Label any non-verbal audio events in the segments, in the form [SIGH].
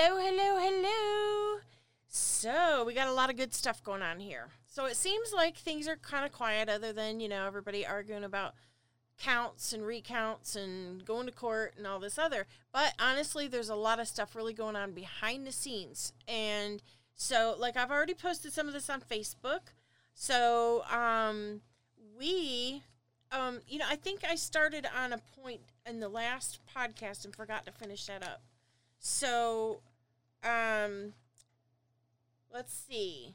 Hello, hello, hello. So, we got a lot of good stuff going on here. So, it seems like things are kind of quiet, other than, you know, everybody arguing about counts and recounts and going to court and all this other. But honestly, there's a lot of stuff really going on behind the scenes. And so, like, I've already posted some of this on Facebook. So, um, we, um, you know, I think I started on a point in the last podcast and forgot to finish that up. So, um, let's see.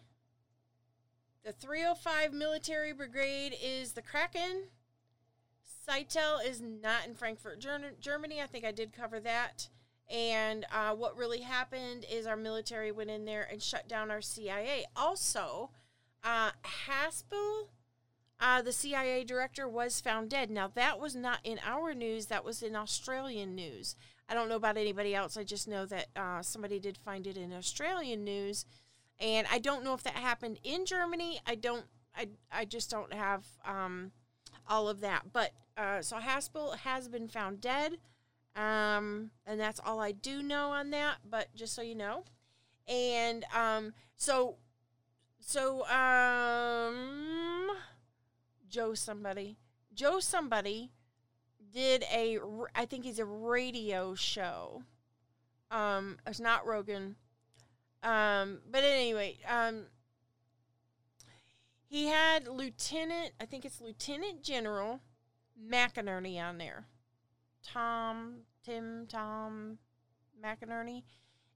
The 305 Military Brigade is the Kraken. Scytl is not in Frankfurt, Germany. I think I did cover that. And uh, what really happened is our military went in there and shut down our CIA. Also, uh, Haspel, uh, the CIA director, was found dead. Now, that was not in our news, that was in Australian news. I don't know about anybody else. I just know that uh, somebody did find it in Australian news. And I don't know if that happened in Germany. I don't, I, I just don't have um, all of that. But uh, so Haspel has been found dead. Um, and that's all I do know on that, but just so you know. And um, so, so um, Joe somebody, Joe somebody did a, I think he's a radio show. Um, it's not Rogan. Um, but anyway, um, he had Lieutenant, I think it's Lieutenant General McInerney on there. Tom, Tim, Tom McInerney.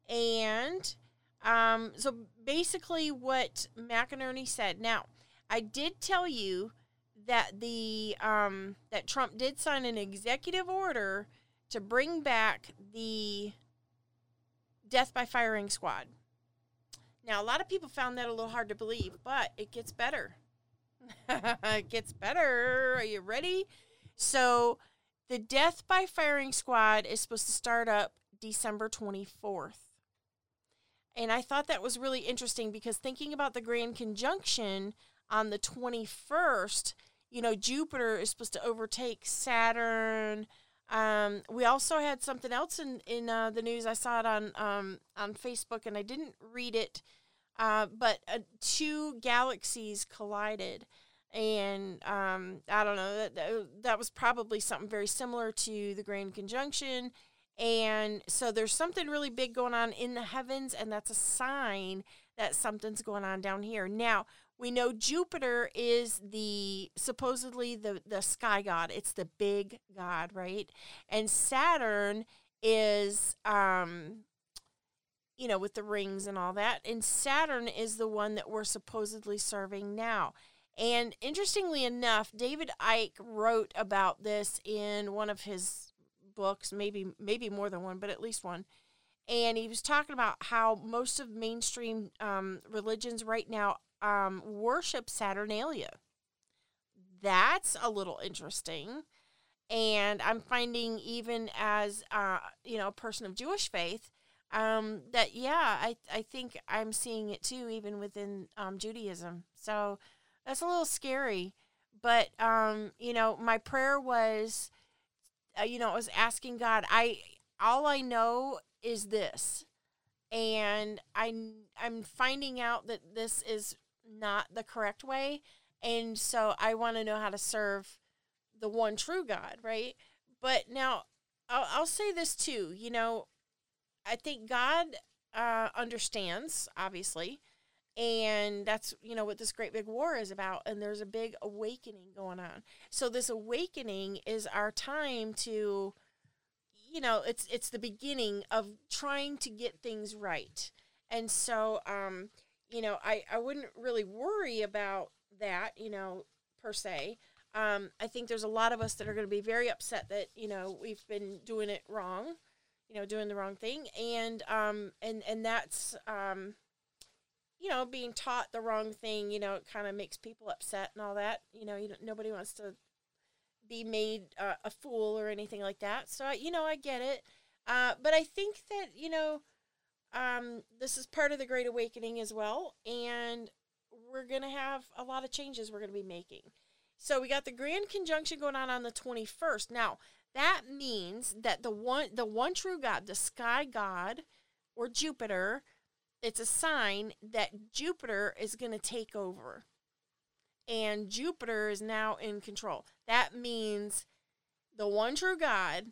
And um, so basically, what McInerney said. Now, I did tell you that the um, that Trump did sign an executive order to bring back the death by firing squad. Now, a lot of people found that a little hard to believe, but it gets better. [LAUGHS] it gets better. Are you ready? So the Death by Firing Squad is supposed to start up December 24th. And I thought that was really interesting because thinking about the Grand Conjunction on the 21st, you know, Jupiter is supposed to overtake Saturn. Um, we also had something else in in uh, the news. I saw it on um, on Facebook, and I didn't read it. Uh, but uh, two galaxies collided, and um, I don't know that, that that was probably something very similar to the Grand Conjunction. And so there's something really big going on in the heavens, and that's a sign that something's going on down here. Now we know Jupiter is the supposedly the the sky god. It's the big god, right? And Saturn is um you know with the rings and all that. And Saturn is the one that we're supposedly serving now. And interestingly enough, David Icke wrote about this in one of his books, maybe maybe more than one, but at least one. And he was talking about how most of mainstream um, religions right now um, worship Saturnalia. That's a little interesting. And I'm finding, even as uh, you know, a person of Jewish faith, um, that yeah, I I think I'm seeing it too, even within um, Judaism. So that's a little scary. But um, you know, my prayer was, uh, you know, I was asking God. I all I know is this, and I I'm finding out that this is not the correct way, and so I want to know how to serve the one true God, right? But now I'll, I'll say this too. You know, I think God uh, understands, obviously, and that's you know what this great big war is about and there's a big awakening going on so this awakening is our time to you know it's it's the beginning of trying to get things right and so um you know i i wouldn't really worry about that you know per se um i think there's a lot of us that are going to be very upset that you know we've been doing it wrong you know doing the wrong thing and um and and that's um you know, being taught the wrong thing, you know, it kind of makes people upset and all that. You know, you nobody wants to be made uh, a fool or anything like that. So, you know, I get it. Uh, but I think that, you know, um, this is part of the Great Awakening as well. And we're going to have a lot of changes we're going to be making. So we got the Grand Conjunction going on on the 21st. Now, that means that the one the one true God, the sky God, or Jupiter, it's a sign that Jupiter is going to take over. And Jupiter is now in control. That means the one true God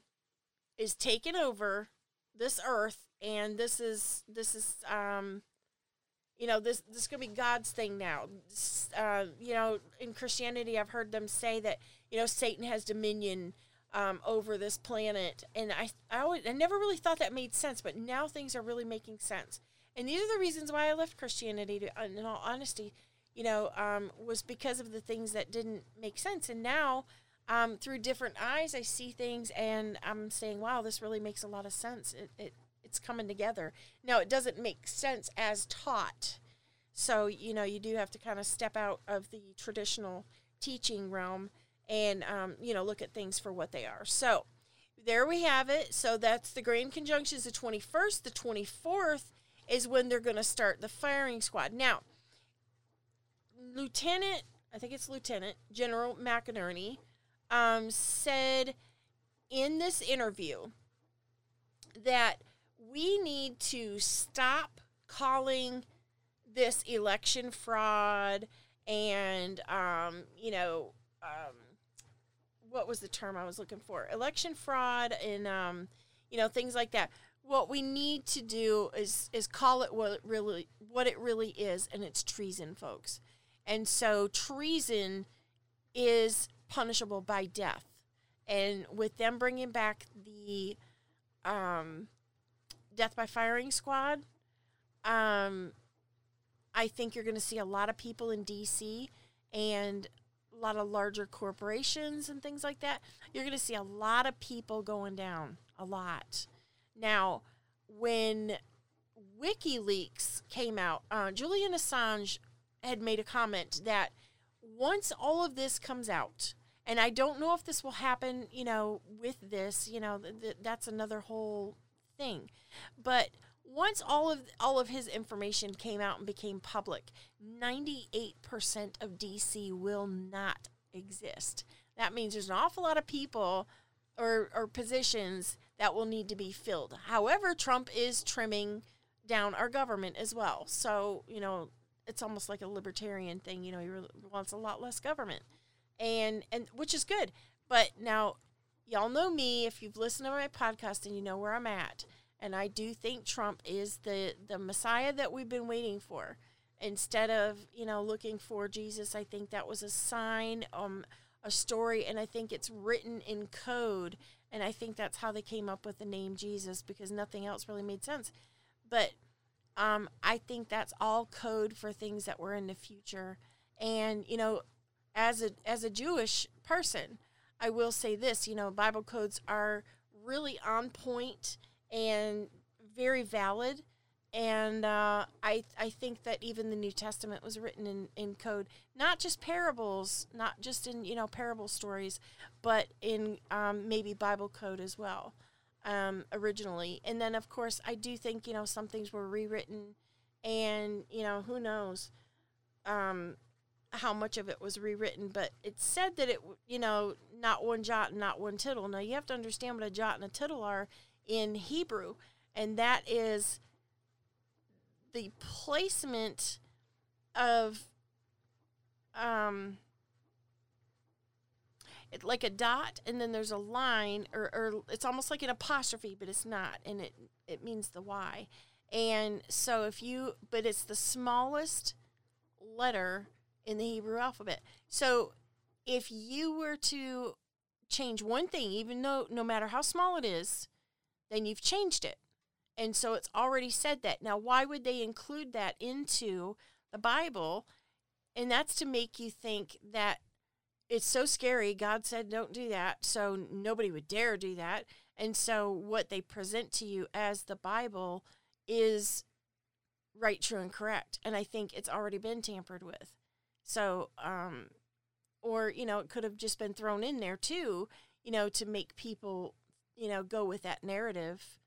is taking over this earth and this is this is um you know this this is gonna be God's thing now. Uh, you know, in Christianity, I've heard them say that you know Satan has dominion um, over this planet, and I I, always, I never really thought that made sense, but now things are really making sense. And these are the reasons why I left Christianity. To, in all honesty, you know, um, was because of the things that didn't make sense, and now. Um, through different eyes, I see things, and I'm saying, "Wow, this really makes a lot of sense." It, it it's coming together. Now, it doesn't make sense as taught. So, you know, you do have to kind of step out of the traditional teaching realm and, um, you know, look at things for what they are. So, there we have it. So, that's the grand conjunctions the 21st. The 24th is when they're going to start the firing squad. Now, Lieutenant, I think it's Lieutenant General McInerney, um, said in this interview that we need to stop calling this election fraud and um, you know um, what was the term I was looking for? Election fraud and um, you know things like that. What we need to do is is call it what it really what it really is, and it's treason, folks. And so treason is punishable by death. And with them bringing back the um, death by firing squad, um, I think you're going to see a lot of people in DC and a lot of larger corporations and things like that. You're going to see a lot of people going down, a lot. Now, when WikiLeaks came out, uh, Julian Assange had made a comment that once all of this comes out, and I don't know if this will happen, you know, with this, you know, th- th- that's another whole thing. But once all of all of his information came out and became public, 98% of DC will not exist. That means there's an awful lot of people or, or positions that will need to be filled. However, Trump is trimming down our government as well. So, you know, it's almost like a libertarian thing, you know, he really wants a lot less government. And and which is good. But now y'all know me if you've listened to my podcast and you know where I'm at. And I do think Trump is the the Messiah that we've been waiting for. Instead of you know looking for Jesus, I think that was a sign, um, a story, and I think it's written in code. And I think that's how they came up with the name Jesus because nothing else really made sense. But um, I think that's all code for things that were in the future. And you know, as a as a Jewish person, I will say this, you know, Bible codes are really on point and very valid. And uh, I, I think that even the New Testament was written in, in code, not just parables, not just in, you know, parable stories, but in um, maybe Bible code as well um, originally. And then, of course, I do think, you know, some things were rewritten and, you know, who knows. Um, how much of it was rewritten, but it said that it, you know, not one jot and not one tittle. Now you have to understand what a jot and a tittle are in Hebrew, and that is the placement of, um, it, like a dot, and then there's a line, or, or it's almost like an apostrophe, but it's not, and it it means the Y. And so if you, but it's the smallest letter in the Hebrew alphabet. So if you were to change one thing, even though no matter how small it is, then you've changed it. And so it's already said that. Now, why would they include that into the Bible? And that's to make you think that it's so scary. God said, don't do that. So nobody would dare do that. And so what they present to you as the Bible is right, true, and correct. And I think it's already been tampered with. So, um, or, you know, it could have just been thrown in there too, you know, to make people, you know, go with that narrative.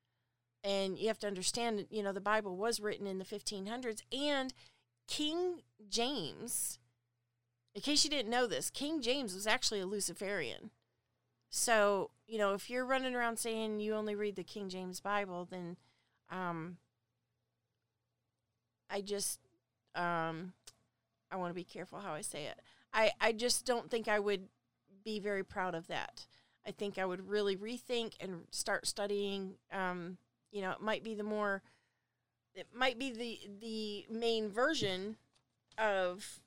And you have to understand, you know, the Bible was written in the 1500s and King James, in case you didn't know this, King James was actually a Luciferian. So, you know, if you're running around saying you only read the King James Bible, then, um, I just um, I want to be careful how I say it. I I just don't think I would be very proud of that. I think I would really rethink and start studying. Um, you know, it might be the more, it might be the the main version of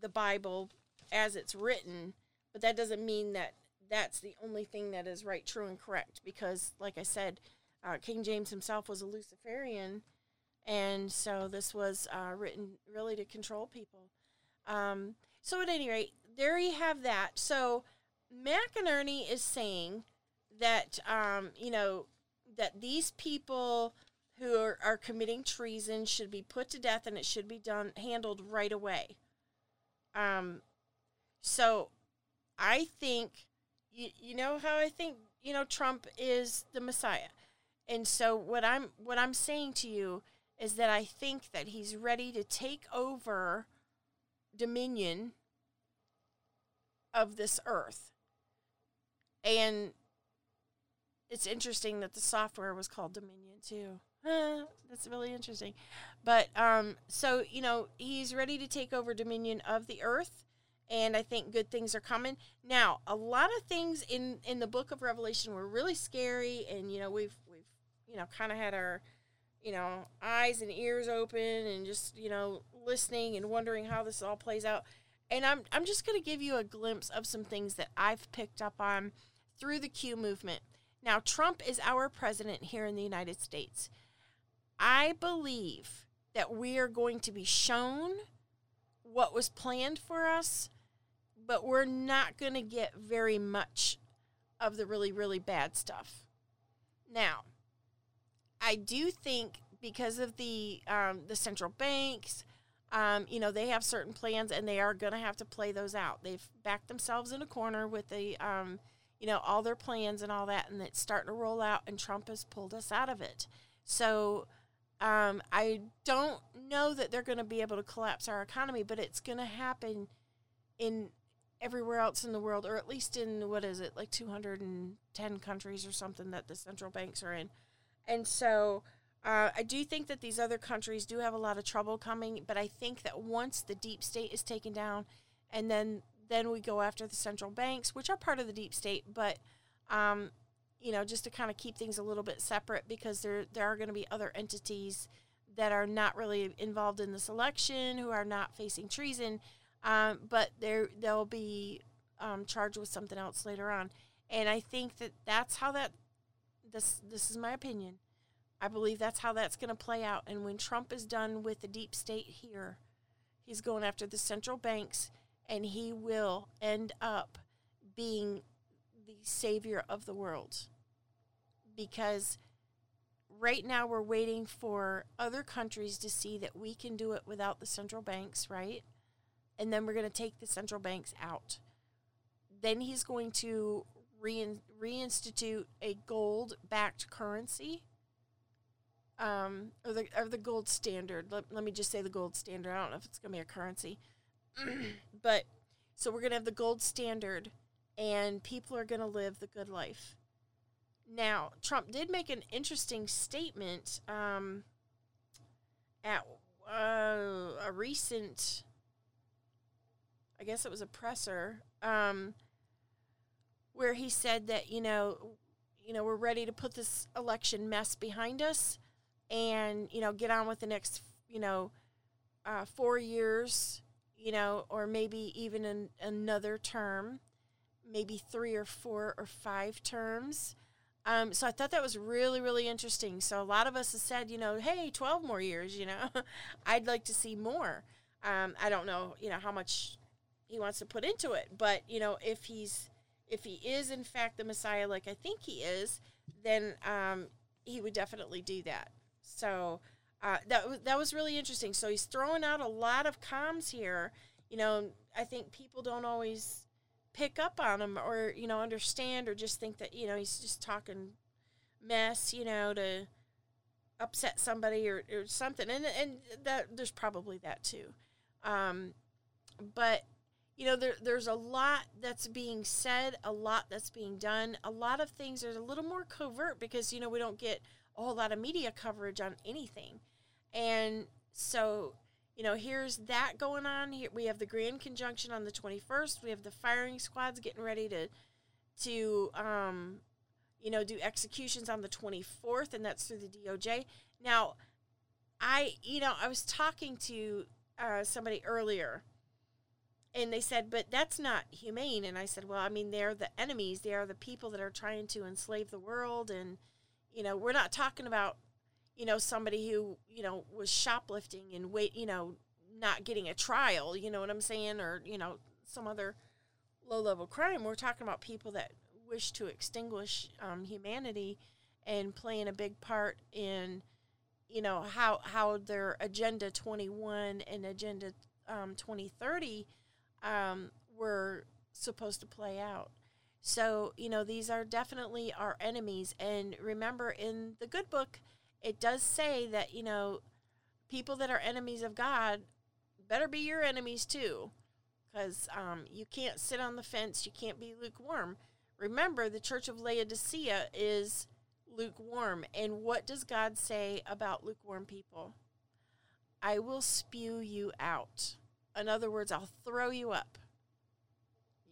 the Bible as it's written, but that doesn't mean that that's the only thing that is right, true, and correct. Because, like I said, uh, King James himself was a Luciferian, and so this was uh, written really to control people. Um, so, at any rate, there you have that. So, McInerney is saying that um, you know that these people who are, are committing treason should be put to death and it should be done handled right away. Um, so I think you, you know how I think you know Trump is the Messiah. And so what I'm what I'm saying to you is that I think that he's ready to take over dominion of this earth. And it's interesting that the software was called Dominion too. [LAUGHS] that's really interesting. But um so, you know, he's ready to take over dominion of the earth and I think good things are coming. Now, a lot of things in in the book of Revelation were really scary, and you know we've we've you know kind of had our you know eyes and ears open, and just you know listening and wondering how this all plays out. And I'm I'm just going to give you a glimpse of some things that I've picked up on through the Q movement. Now, Trump is our president here in the United States. I believe that we are going to be shown what was planned for us but we're not going to get very much of the really, really bad stuff. Now, I do think because of the um, the central banks, um, you know, they have certain plans and they are going to have to play those out. They've backed themselves in a corner with the, um, you know, all their plans and all that, and it's starting to roll out, and Trump has pulled us out of it. So um, I don't know that they're going to be able to collapse our economy, but it's going to happen in everywhere else in the world, or at least in what is it, like 210 countries or something that the central banks are in. And so uh, I do think that these other countries do have a lot of trouble coming, but I think that once the deep state is taken down, and then then we go after the central banks, which are part of the deep state, but um, you know, just to kind of keep things a little bit separate because there there are going to be other entities that are not really involved in this election who are not facing treason um, but they they'll be um, charged with something else later on. And I think that that's how that this this is my opinion. I believe that's how that's going to play out. And when Trump is done with the deep state here, he's going after the central banks, and he will end up being the savior of the world. Because right now we're waiting for other countries to see that we can do it without the central banks, right? and then we're going to take the central banks out. Then he's going to rein, reinstitute a gold backed currency. Um, or the or the gold standard. Let, let me just say the gold standard. I don't know if it's going to be a currency, [CLEARS THROAT] but so we're going to have the gold standard, and people are going to live the good life. Now, Trump did make an interesting statement um, at uh, a recent I guess it was a presser, um, where he said that you know, you know, we're ready to put this election mess behind us, and you know, get on with the next, you know, uh, four years, you know, or maybe even an, another term, maybe three or four or five terms. Um, so I thought that was really, really interesting. So a lot of us have said, you know, hey, 12 more years, you know, [LAUGHS] I'd like to see more. Um, I don't know, you know, how much he wants to put into it. But you know, if he's if he is in fact the Messiah, like I think he is, then um, he would definitely do that. So uh, that that was really interesting. So he's throwing out a lot of comms here. You know, I think people don't always pick up on him or you know understand or just think that you know he's just talking mess. You know to upset somebody or, or something and and that there's probably that too um, but you know, there, there's a lot that's being said, a lot that's being done. A lot of things are a little more covert because, you know, we don't get a whole lot of media coverage on anything. And so you know, here's that going on. Here we have the Grand Conjunction on the 21st. We have the firing squads getting ready to to um, you know do executions on the 24th, and that's through the DOJ. Now, I you know I was talking to uh, somebody earlier, and they said, but that's not humane. And I said, well, I mean, they're the enemies. They are the people that are trying to enslave the world, and you know, we're not talking about you know, somebody who, you know, was shoplifting and wait, you know, not getting a trial, you know what I'm saying, or, you know, some other low level crime. We're talking about people that wish to extinguish um, humanity and playing a big part in, you know, how, how their Agenda 21 and Agenda um, 2030 um, were supposed to play out. So, you know, these are definitely our enemies. And remember, in the good book, it does say that, you know, people that are enemies of God better be your enemies too. Because um, you can't sit on the fence, you can't be lukewarm. Remember, the church of Laodicea is lukewarm. And what does God say about lukewarm people? I will spew you out. In other words, I'll throw you up.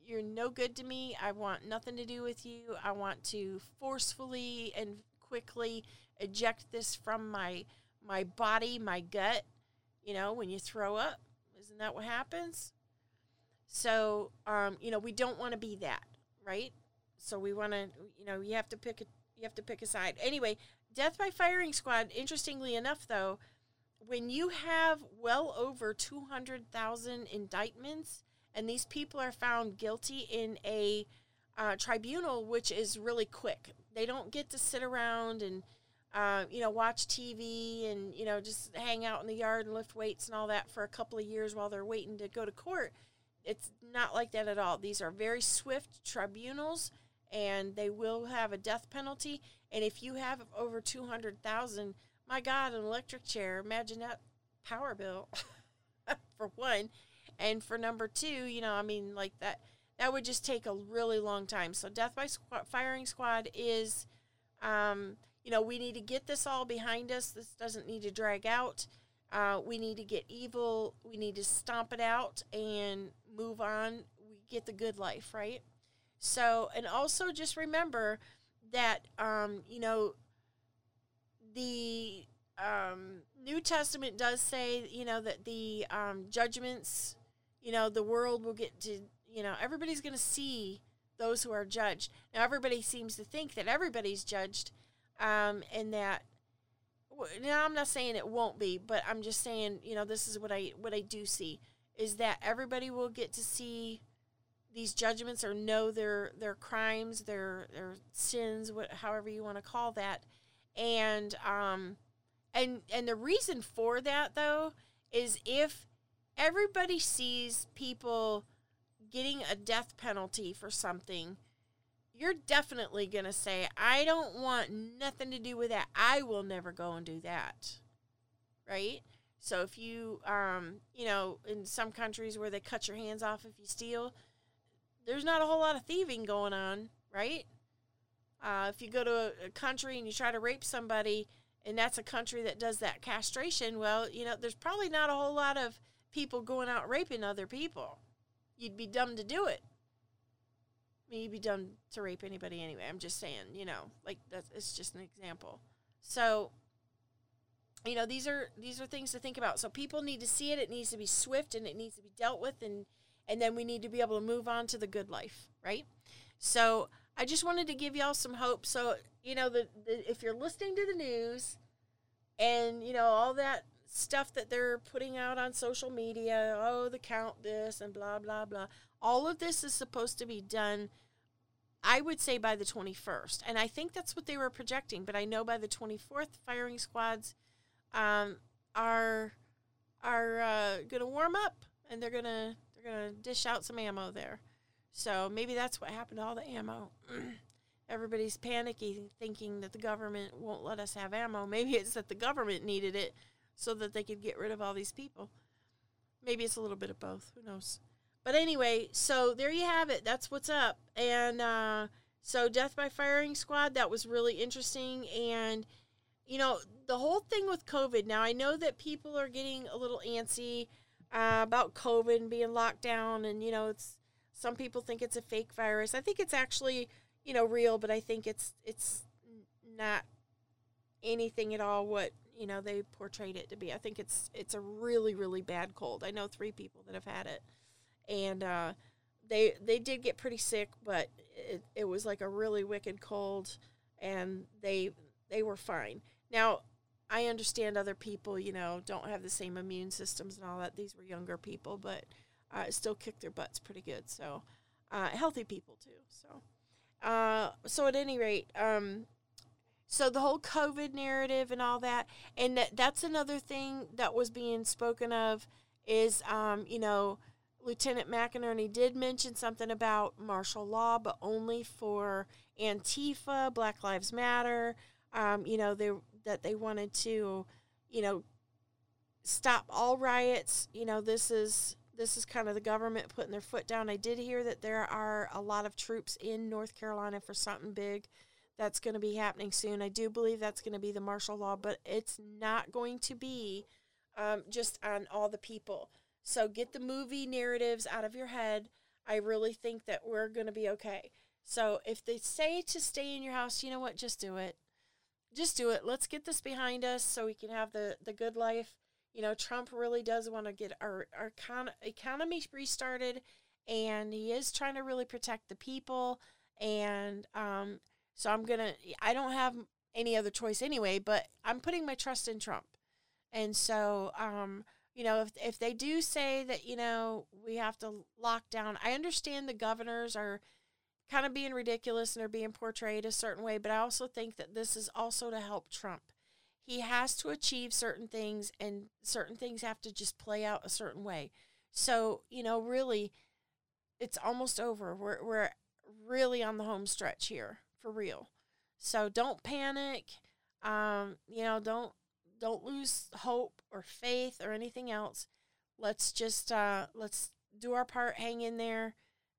You're no good to me. I want nothing to do with you. I want to forcefully and quickly eject this from my my body, my gut. You know, when you throw up, isn't that what happens? So, um, you know, we don't want to be that, right? So we want to, you know, you have to pick a you have to pick a side. Anyway, death by firing squad. Interestingly enough, though, when you have well over two hundred thousand indictments, and these people are found guilty in a uh, tribunal, which is really quick. They don't get to sit around and uh, you know, watch TV and, you know, just hang out in the yard and lift weights and all that for a couple of years while they're waiting to go to court. It's not like that at all. These are very swift tribunals and they will have a death penalty. And if you have over 200,000, my God, an electric chair, imagine that power bill [LAUGHS] for one. And for number two, you know, I mean, like that, that would just take a really long time. So, death by squ- firing squad is, um, you know, we need to get this all behind us. This doesn't need to drag out. Uh, we need to get evil. We need to stomp it out and move on. We get the good life, right? So, and also just remember that, um, you know, the um, New Testament does say, you know, that the um, judgments, you know, the world will get to, you know, everybody's going to see those who are judged. Now, everybody seems to think that everybody's judged um, and that now I'm not saying it won't be, but I'm just saying you know this is what I what I do see is that everybody will get to see these judgments or know their their crimes, their their sins, what however you want to call that, and um, and and the reason for that though is if everybody sees people getting a death penalty for something you're definitely going to say, I don't want nothing to do with that. I will never go and do that. Right? So if you, um, you know, in some countries where they cut your hands off if you steal, there's not a whole lot of thieving going on, right? Uh, if you go to a, a country and you try to rape somebody, and that's a country that does that castration, well, you know, there's probably not a whole lot of people going out raping other people. You'd be dumb to do it You'd be dumb to rape anybody anyway. I'm just saying, you know, like that's it's just an example. So, you know, these are these are things to think about. So people need to see it. It needs to be swift and it needs to be dealt with, and and then we need to be able to move on to the good life, right? So I just wanted to give y'all some hope. So you know, the, the if you're listening to the news, and you know all that stuff that they're putting out on social media, oh the count this and blah blah blah. All of this is supposed to be done I would say by the 21st. And I think that's what they were projecting, but I know by the 24th, firing squads um, are are uh, going to warm up and they're going to they're going to dish out some ammo there. So maybe that's what happened to all the ammo. [CLEARS THROAT] Everybody's panicky, thinking that the government won't let us have ammo. Maybe it's that the government needed it so that they could get rid of all these people. Maybe it's a little bit of both. Who knows? But anyway, so there you have it. That's what's up. And uh, so, Death by Firing Squad, that was really interesting. And you know, the whole thing with COVID. Now, I know that people are getting a little antsy uh, about COVID and being locked down, and you know, it's some people think it's a fake virus. I think it's actually, you know, real, but I think it's it's not anything at all what you know they portrayed it to be. I think it's it's a really really bad cold. I know three people that have had it, and uh, they they did get pretty sick, but it, it was like a really wicked cold, and they they were fine. Now I understand other people, you know, don't have the same immune systems and all that. These were younger people, but uh, still kick their butts pretty good. So uh, healthy people too. So uh, so at any rate, um, so the whole COVID narrative and all that, and that, that's another thing that was being spoken of is, um, you know, Lieutenant McInerney did mention something about martial law, but only for Antifa, Black Lives Matter. Um, you know, they that they wanted to, you know, stop all riots. You know, this is this is kind of the government putting their foot down. I did hear that there are a lot of troops in North Carolina for something big that's going to be happening soon. I do believe that's going to be the martial law, but it's not going to be um, just on all the people. So get the movie narratives out of your head. I really think that we're going to be okay. So if they say to stay in your house, you know what? Just do it. Just do it. Let's get this behind us so we can have the, the good life. You know, Trump really does want to get our, our econ- economy restarted, and he is trying to really protect the people. And um, so I'm going to, I don't have any other choice anyway, but I'm putting my trust in Trump. And so, um, you know, if, if they do say that, you know, we have to lock down, I understand the governors are kind of being ridiculous and are being portrayed a certain way, but I also think that this is also to help Trump. He has to achieve certain things, and certain things have to just play out a certain way. So, you know, really, it's almost over. We're, we're really on the home stretch here for real. So don't panic. Um, you know, don't don't lose hope or faith or anything else. Let's just uh, let's do our part. Hang in there,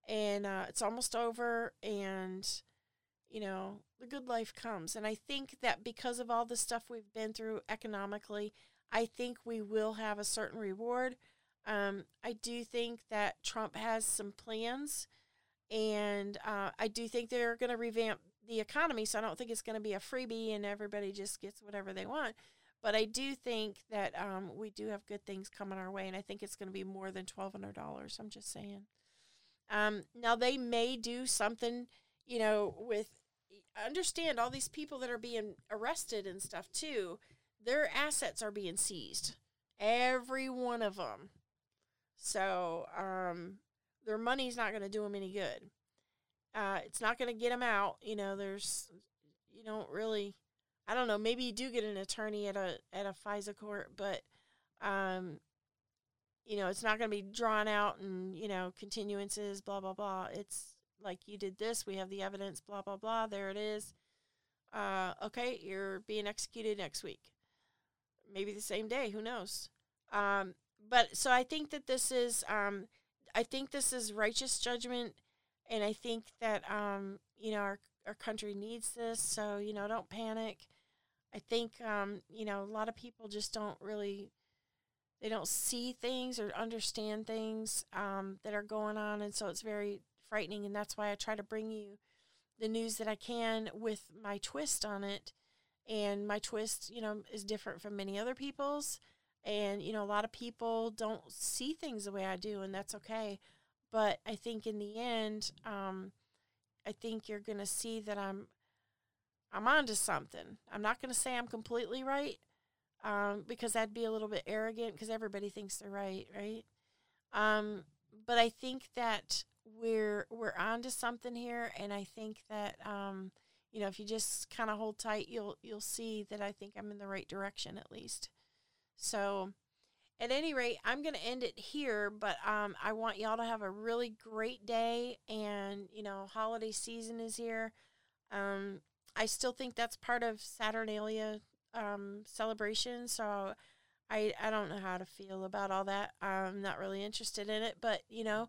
and uh, it's almost over. And you know, the good life comes. And I think that because of all the stuff we've been through economically, I think we will have a certain reward. Um, I do think that Trump has some plans, and uh, I do think they're going to revamp the economy, so I don't think it's going to be a freebie and everybody just gets whatever they want. But I do think that um, we do have good things coming our way, and I think it's going to be more than twelve hundred dollars. I'm just saying. Um, now they may do something, you know, with understand all these people that are being arrested and stuff too. Their assets are being seized, every one of them. So um, their money's not going to do them any good. Uh, it's not going to get them out. You know, there's, you don't really, I don't know. Maybe you do get an attorney at a at a FISA court, but, um, you know, it's not going to be drawn out and you know continuances, blah blah blah. It's like you did this. We have the evidence, blah blah blah. There it is. Uh, okay, you're being executed next week. Maybe the same day. Who knows? Um, but so I think that this is, um, I think this is righteous judgment and I think that um, you know our our country needs this. So you know, don't panic. I think um, you know a lot of people just don't really they don't see things or understand things um, that are going on, and so it's very frightening. And that's why I try to bring you the news that I can with my twist on it. And my twist, you know, is different from many other people's. And you know, a lot of people don't see things the way I do, and that's okay. But I think in the end, um, I think you're going to see that I'm I'm onto something. I'm not going to say I'm completely right um, because that'd be a little bit arrogant because everybody thinks they're right, right? Um, but I think that we're we're onto something here, and I think that um, you know if you just kind of hold tight, you'll you'll see that I think I'm in the right direction at least. So at any rate, I'm going to end it here, but um, I want y'all to have a really great day. And, you know, holiday season is here. Um, I still think that's part of Saturnalia um, celebration. So I, I don't know how to feel about all that. I'm not really interested in it. But, you know,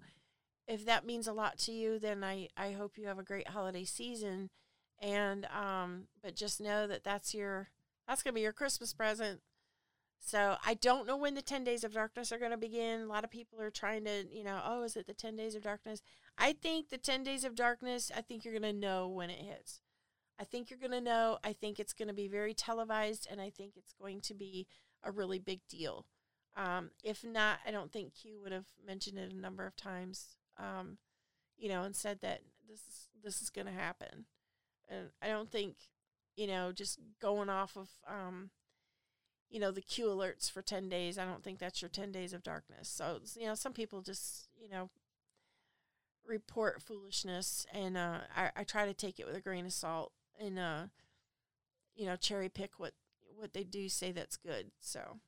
if that means a lot to you, then I, I hope you have a great holiday season. And, um, but just know that that's your, That's going to be your Christmas present. So I don't know when the 10 days of darkness are going to begin. A lot of people are trying to, you know, oh, is it the 10 days of darkness? I think the 10 days of darkness, I think you're going to know when it hits. I think you're going to know. I think it's going to be very televised, and I think it's going to be a really big deal. Um, if not, I don't think Q would have mentioned it a number of times, um, you know, and said that this is this is going to happen. And I don't think, you know, just going off of, um, you know, the Q alerts for ten days. I don't think that's your ten days of darkness. So you know, some people just you know report foolishness, and uh, I, I try to take it with a grain of salt and uh, you know cherry pick what what they do say that's good. So,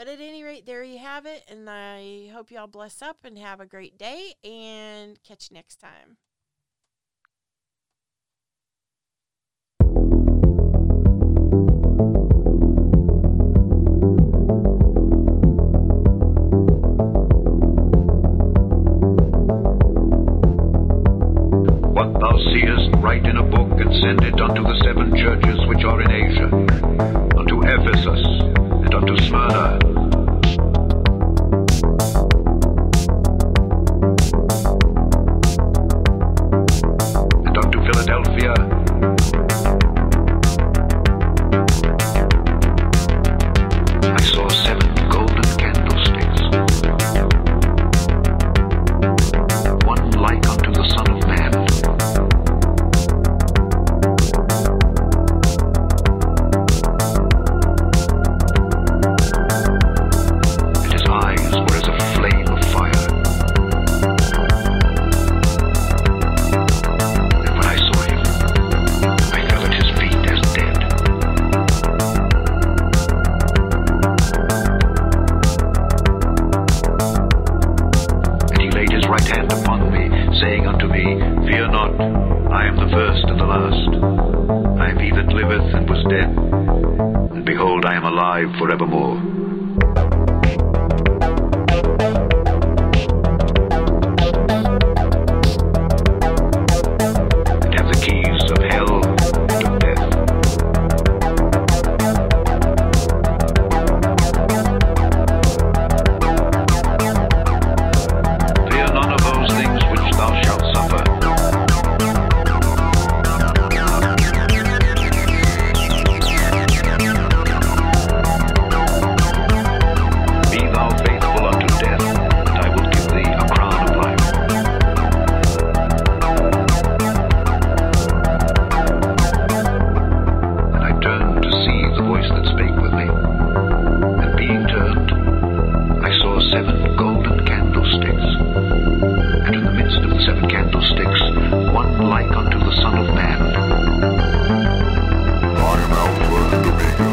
but at any rate, there you have it, and I hope y'all bless up and have a great day, and catch you next time. What thou seest, write in a book and send it unto the seven churches which are in Asia, unto Smyrna, first and the last. I am he that liveth and was dead, and behold, I am alive forevermore. seven candlesticks, one like unto the Son of Man. I am outward to